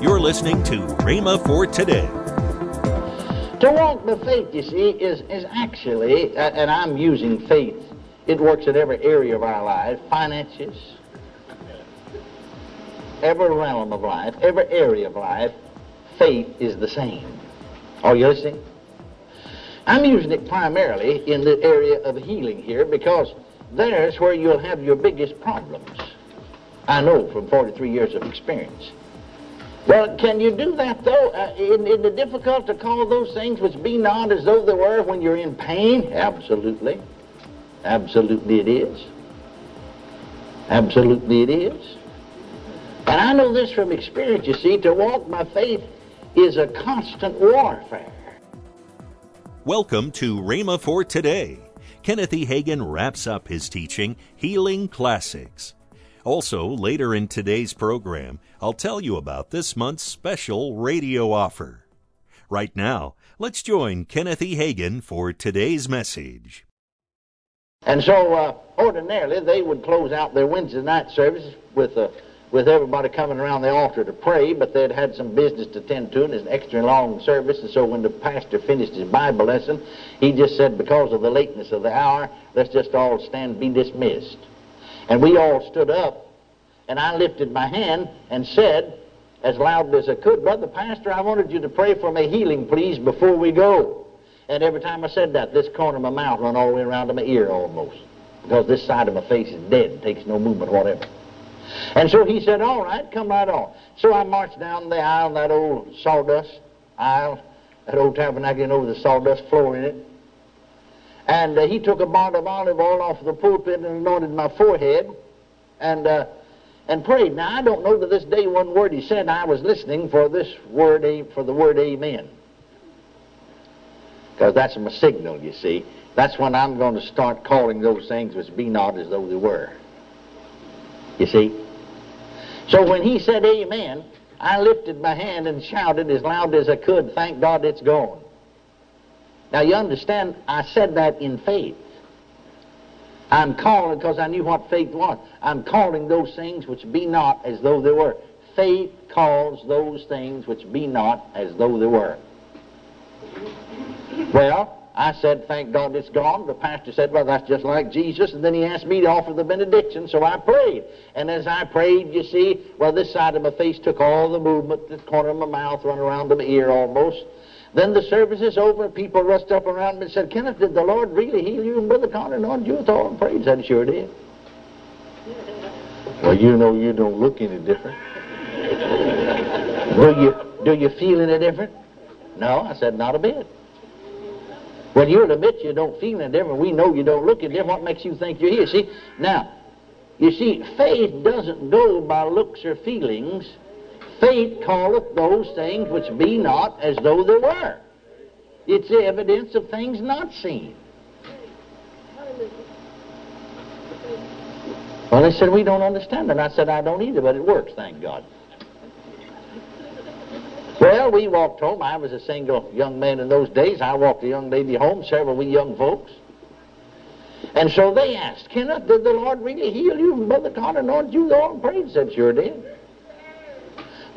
You're listening to Rhema for Today. To walk by faith, you see, is, is actually, and I'm using faith, it works in every area of our life finances, every realm of life, every area of life, faith is the same. Are you listening? I'm using it primarily in the area of healing here because there's where you'll have your biggest problems. I know from 43 years of experience. Well, can you do that though? Uh, isn't it difficult to call those things which be not as though they were when you're in pain? Absolutely. Absolutely it is. Absolutely it is. And I know this from experience, you see, to walk by faith is a constant warfare. Welcome to Rhema for Today. Kenneth E. Hagin wraps up his teaching, Healing Classics. Also, later in today's program, I'll tell you about this month's special radio offer. Right now, let's join Kenneth E. Hagin for today's message. And so, uh, ordinarily, they would close out their Wednesday night service with a with everybody coming around the altar to pray, but they'd had some business to tend to, and it's an extra long service. And so when the pastor finished his Bible lesson, he just said, because of the lateness of the hour, let's just all stand and be dismissed. And we all stood up, and I lifted my hand and said, as loud as I could, Brother Pastor, I wanted you to pray for my healing, please, before we go. And every time I said that, this corner of my mouth run all the way around to my ear almost. Because this side of my face is dead, and takes no movement whatever. And so he said, all right, come right on. So I marched down the aisle, that old sawdust aisle, that old tabernacle, and over the sawdust floor in it. And uh, he took a bottle of olive oil off the pulpit and anointed my forehead and, uh, and prayed. Now, I don't know to this day one word he said. I was listening for this word, for the word amen. Because that's my signal, you see. That's when I'm going to start calling those things which be not as though they were. You see? So when he said amen, I lifted my hand and shouted as loud as I could, thank God it's gone. Now you understand, I said that in faith. I'm calling because I knew what faith was. I'm calling those things which be not as though they were. Faith calls those things which be not as though they were. Well, I said, thank God it's gone. The pastor said, well, that's just like Jesus. And then he asked me to offer the benediction, so I prayed. And as I prayed, you see, well, this side of my face took all the movement, the corner of my mouth run around to my ear almost. Then the service is over. People rushed up around me and said, Kenneth, did the Lord really heal you and Brother Connor anointed you all and praise? I said, sure did. well, you know you don't look any different. do, you, do you feel any different? No, I said, not a bit. When you'll admit you don't feel any different, we know you don't look any different, what makes you think you're here? See, now, you see, faith doesn't go by looks or feelings. Faith calleth those things which be not as though they were. It's the evidence of things not seen. Well, they said, we don't understand. And I said, I don't either, but it works, thank God. Well, we walked home. I was a single young man in those days. I walked a young lady home, several we young folks. And so they asked, Kenneth, did the Lord really heal you? And Brother Connor anointed you, Lord prayed. Said, sure did.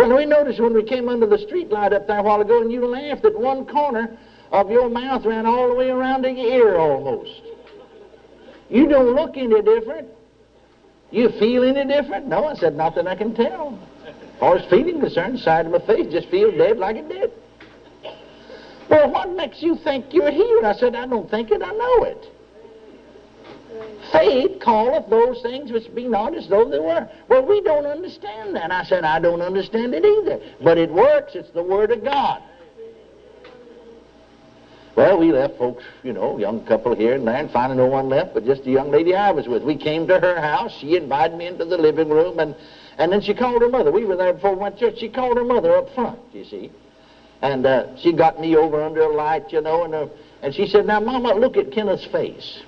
Well, we noticed when we came under the street light up there a while ago and you laughed that one corner of your mouth ran all the way around to your ear almost. You don't look any different. You feel any different? No, I said, not that I can tell. As far as feeling concerned, the side of my face just feels dead like it did. Well, what makes you think you're healed? I said, I don't think it, I know it. Faith calleth those things which be not as though they were. Well, we don't understand that. I said, I don't understand it either. But it works. It's the Word of God. Well, we left folks, you know, young couple here and there, and finally no one left but just the young lady I was with. We came to her house. She invited me into the living room, and and then she called her mother. We were there before we went to church. She called her mother up front, you see. And uh, she got me over under a light, you know, and, uh, and she said, Now, Mama, look at Kenneth's face.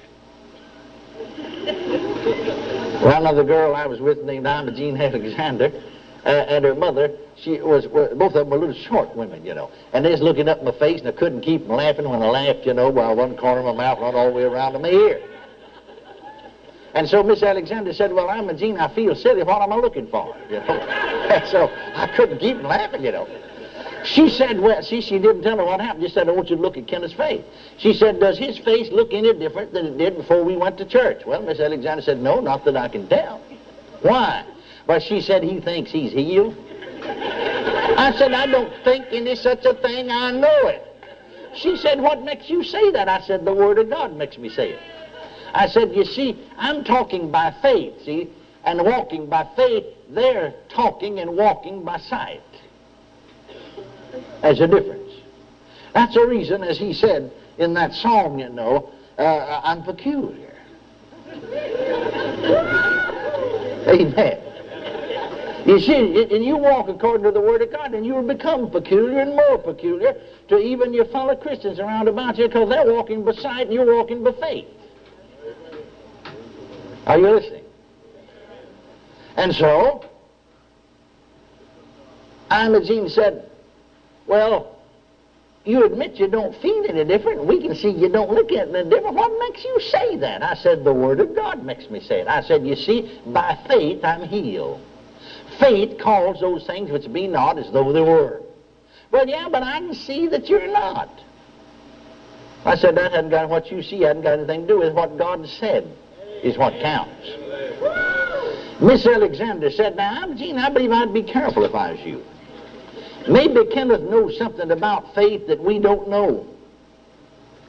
Well, another girl I was with named Imogene Alexander, uh, and her mother, she was, both of them were little short women, you know. And they was looking up in my face, and I couldn't keep from laughing when I laughed, you know, while one corner of my mouth went all the way around to my ear. And so Miss Alexander said, well, Imogene, I feel silly. What am I looking for? You know? so I couldn't keep laughing, you know. She said, well, see, she didn't tell her what happened. Just said, I want you to look at Kenneth's face. She said, does his face look any different than it did before we went to church? Well, Miss Alexander said, no, not that I can tell. Why? But she said, he thinks he's healed. I said, I don't think any such a thing. I know it. She said, what makes you say that? I said, the Word of God makes me say it. I said, you see, I'm talking by faith, see, and walking by faith. They're talking and walking by sight. There's a difference. That's the reason, as he said in that song, you know, uh, I'm peculiar. Amen. You see, and you walk according to the Word of God, and you will become peculiar and more peculiar to even your fellow Christians around about you because they're walking sight and you're walking by faith. Are you listening? And so, Imogene said, Well, you admit you don't feel any different. We can see you don't look at it any different. What makes you say that? I said, The Word of God makes me say it. I said, You see, by faith I'm healed. Faith calls those things which be not as though they were. Well, yeah, but I can see that you're not. I said, That hasn't got what you see, hasn't got anything to do with what God said, is what counts. Miss Alexander said, Now, Gene, I believe I'd be careful if I was you. Maybe Kenneth knows something about faith that we don't know.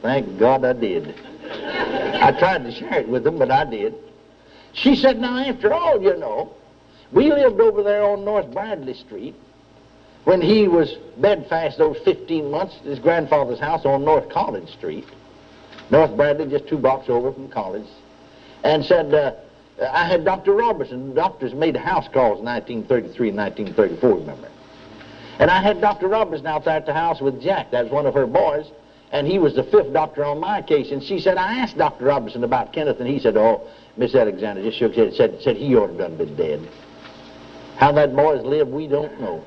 Thank God I did. I tried to share it with him, but I did. She said, Now, after all, you know, we lived over there on North Bradley Street when he was bedfast those 15 months at his grandfather's house on North College Street. North Bradley, just two blocks over from college. And said, uh, I had Dr. Robertson. Doctors made house calls in 1933 and 1934, remember. And I had Dr. Robertson out there at the house with Jack. That was one of her boys. And he was the fifth doctor on my case. And she said, I asked Dr. Robertson about Kenneth, and he said, oh, Miss Alexander just shook his head said, said he ought to have been dead. How that boy's lived, we don't know.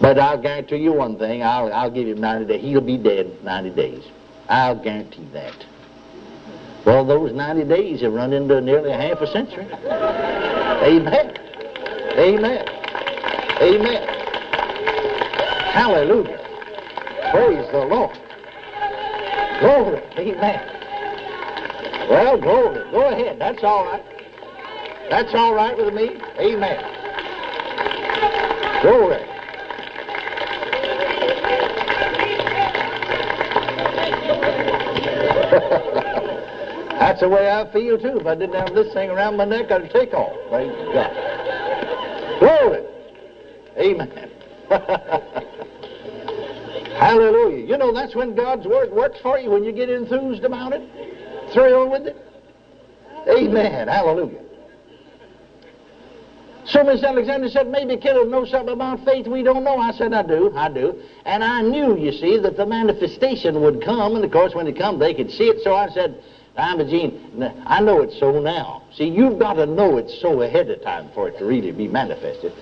But I'll guarantee you one thing. I'll, I'll give him 90 days. He'll be dead 90 days. I'll guarantee that. Well, those 90 days have run into nearly a half a century. Amen. Amen. Amen. Hallelujah. Praise the Lord. Glory. Amen. Well, glory. Go ahead. That's all right. That's all right with me. Amen. Glory. That's the way I feel too. If I didn't have this thing around my neck, I'd take off. Praise God. Glory. Amen. Hallelujah. You know, that's when God's Word works for you, when you get enthused about it, thrilled with it. Amen. Hallelujah. So Miss Alexander said, maybe Kenneth knows something about faith we don't know. I said, I do, I do. And I knew, you see, that the manifestation would come, and of course when it comes they could see it. So I said, I'm a Imogene, I know it's so now. See, you've got to know it's so ahead of time for it to really be manifested.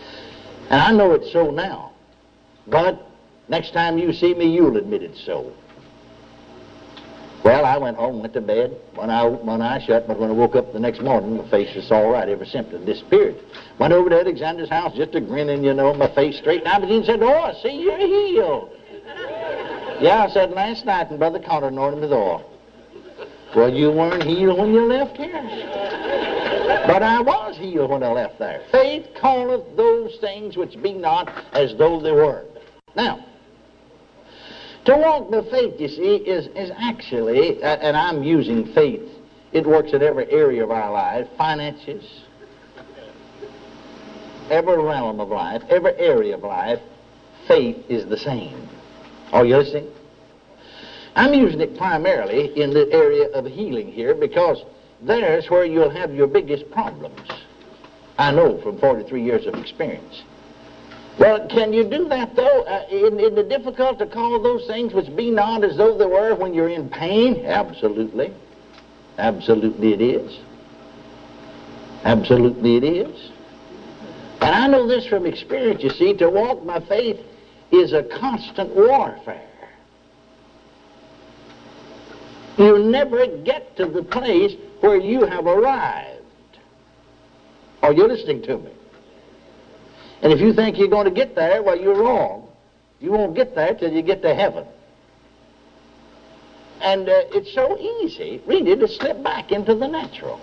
And I know it's so now. But next time you see me, you'll admit it's so. Well, I went home, went to bed. One eye, one eye shut, but when I woke up the next morning, my face was all right. Every symptom disappeared. Went over to Alexander's house, just a grinning, you know, my face straight. Now, Imogene said, Oh, I see you're healed. yeah, I said, last night, and Brother Carter anointed me with. Well, you weren't healed when you left here. But I was healed when I left there. Faith calleth those things which be not as though they were. Now, to walk by faith, you see, is, is actually, and I'm using faith, it works in every area of our life finances, every realm of life, every area of life, faith is the same. Are you listening? I'm using it primarily in the area of healing here because there's where you'll have your biggest problems. I know from 43 years of experience. Well, can you do that, though? Uh, in it difficult to call those things which be not as though they were when you're in pain? Absolutely. Absolutely it is. Absolutely it is. And I know this from experience, you see, to walk by faith is a constant warfare. You never get to the place where you have arrived. Are you listening to me? And if you think you're going to get there, well, you're wrong. You won't get there till you get to heaven. And uh, it's so easy, really, to slip back into the natural.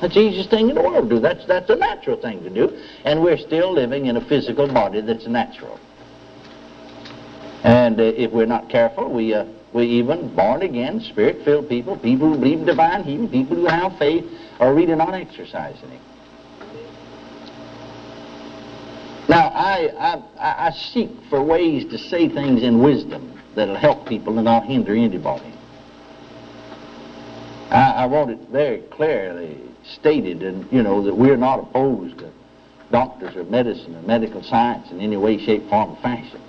That's the easiest thing in the world to do. That's, that's a natural thing to do. And we're still living in a physical body that's natural. And uh, if we're not careful, we, uh, we even born again, spirit filled people, people who believe in divine healing, people who have faith, are really not exercising it. Now, I, I, I seek for ways to say things in wisdom that'll help people and not hinder anybody. I, I want it very clearly stated, and you know that we're not opposed to doctors or medicine or medical science in any way, shape, form, or fashion.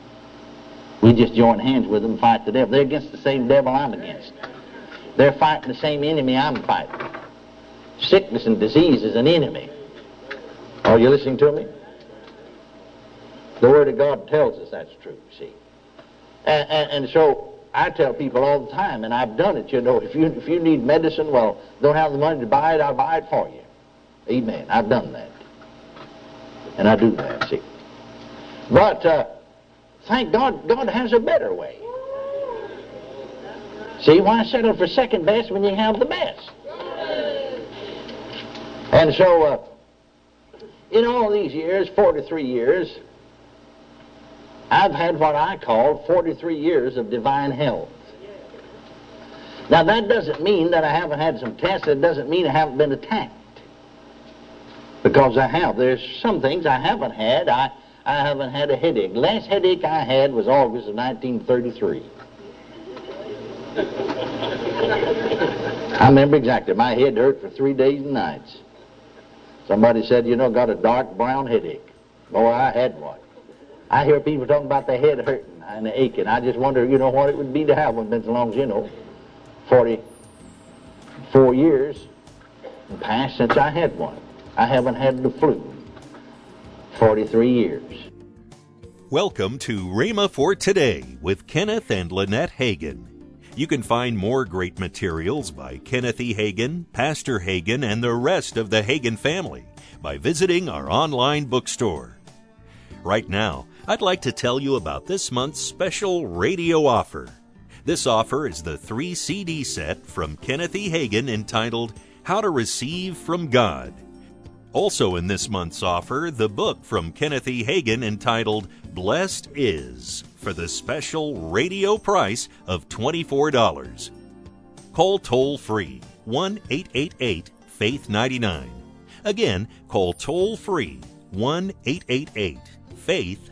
We just join hands with them and fight the devil. They're against the same devil I'm against. They're fighting the same enemy I'm fighting. Sickness and disease is an enemy. Are you listening to me? The Word of God tells us that's true, see. And, and, and, so I tell people all the time, and I've done it, you know, if you, if you need medicine, well, don't have the money to buy it, I'll buy it for you. Amen. I've done that. And I do that, see. But uh, thank God, God has a better way. See, why settle for second best when you have the best? And so, uh, in all these years, 43 years, I've had what I call 43 years of divine health. Now, that doesn't mean that I haven't had some tests. It doesn't mean I haven't been attacked. Because I have. There's some things I haven't had. I, I haven't had a headache. Last headache I had was August of 1933. I remember exactly. My head hurt for three days and nights. Somebody said, you know, got a dark brown headache. Boy, I had one. I hear people talking about their head hurting and aching. I just wonder, you know, what it would be to have one. Been so long as you know, 44 years passed since I had one. I haven't had the flu. 43 years. Welcome to Rhema for Today with Kenneth and Lynette Hagin. You can find more great materials by Kenneth E. Hagin, Pastor Hagin, and the rest of the Hagin family by visiting our online bookstore. Right now, I'd like to tell you about this month's special radio offer. This offer is the three CD set from Kenneth E. Hagin entitled How to Receive from God. Also in this month's offer, the book from Kenneth E. Hagin entitled Blessed Is for the special radio price of $24. Call toll free 1 888 Faith 99. Again, call toll free 1 888 Faith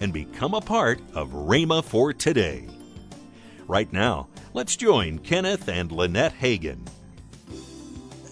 and become a part of Rhema for Today. Right now, let's join Kenneth and Lynette Hagin.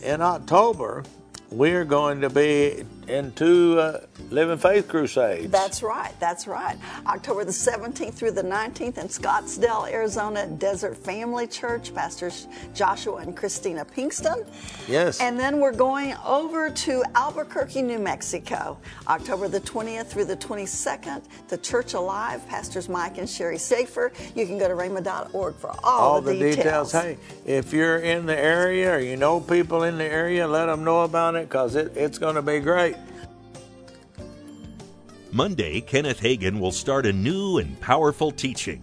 In October, we're going to be in two uh, Living Faith Crusades. That's right, that's right. October the 17th through the 19th in Scottsdale, Arizona, Desert Family Church, Pastors Joshua and Christina Pinkston. Yes. And then we're going over to Albuquerque, New Mexico, October the 20th through the 22nd, the Church Alive, Pastors Mike and Sherry Safer. You can go to rhema.org for all, all the, the details. details. Hey, if you're in the area or you know people in the area, let them know about it because it, it's going to be great. Monday, Kenneth Hagin will start a new and powerful teaching.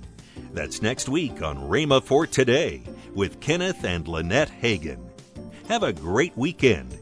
That's next week on Rhema for Today with Kenneth and Lynette Hagin. Have a great weekend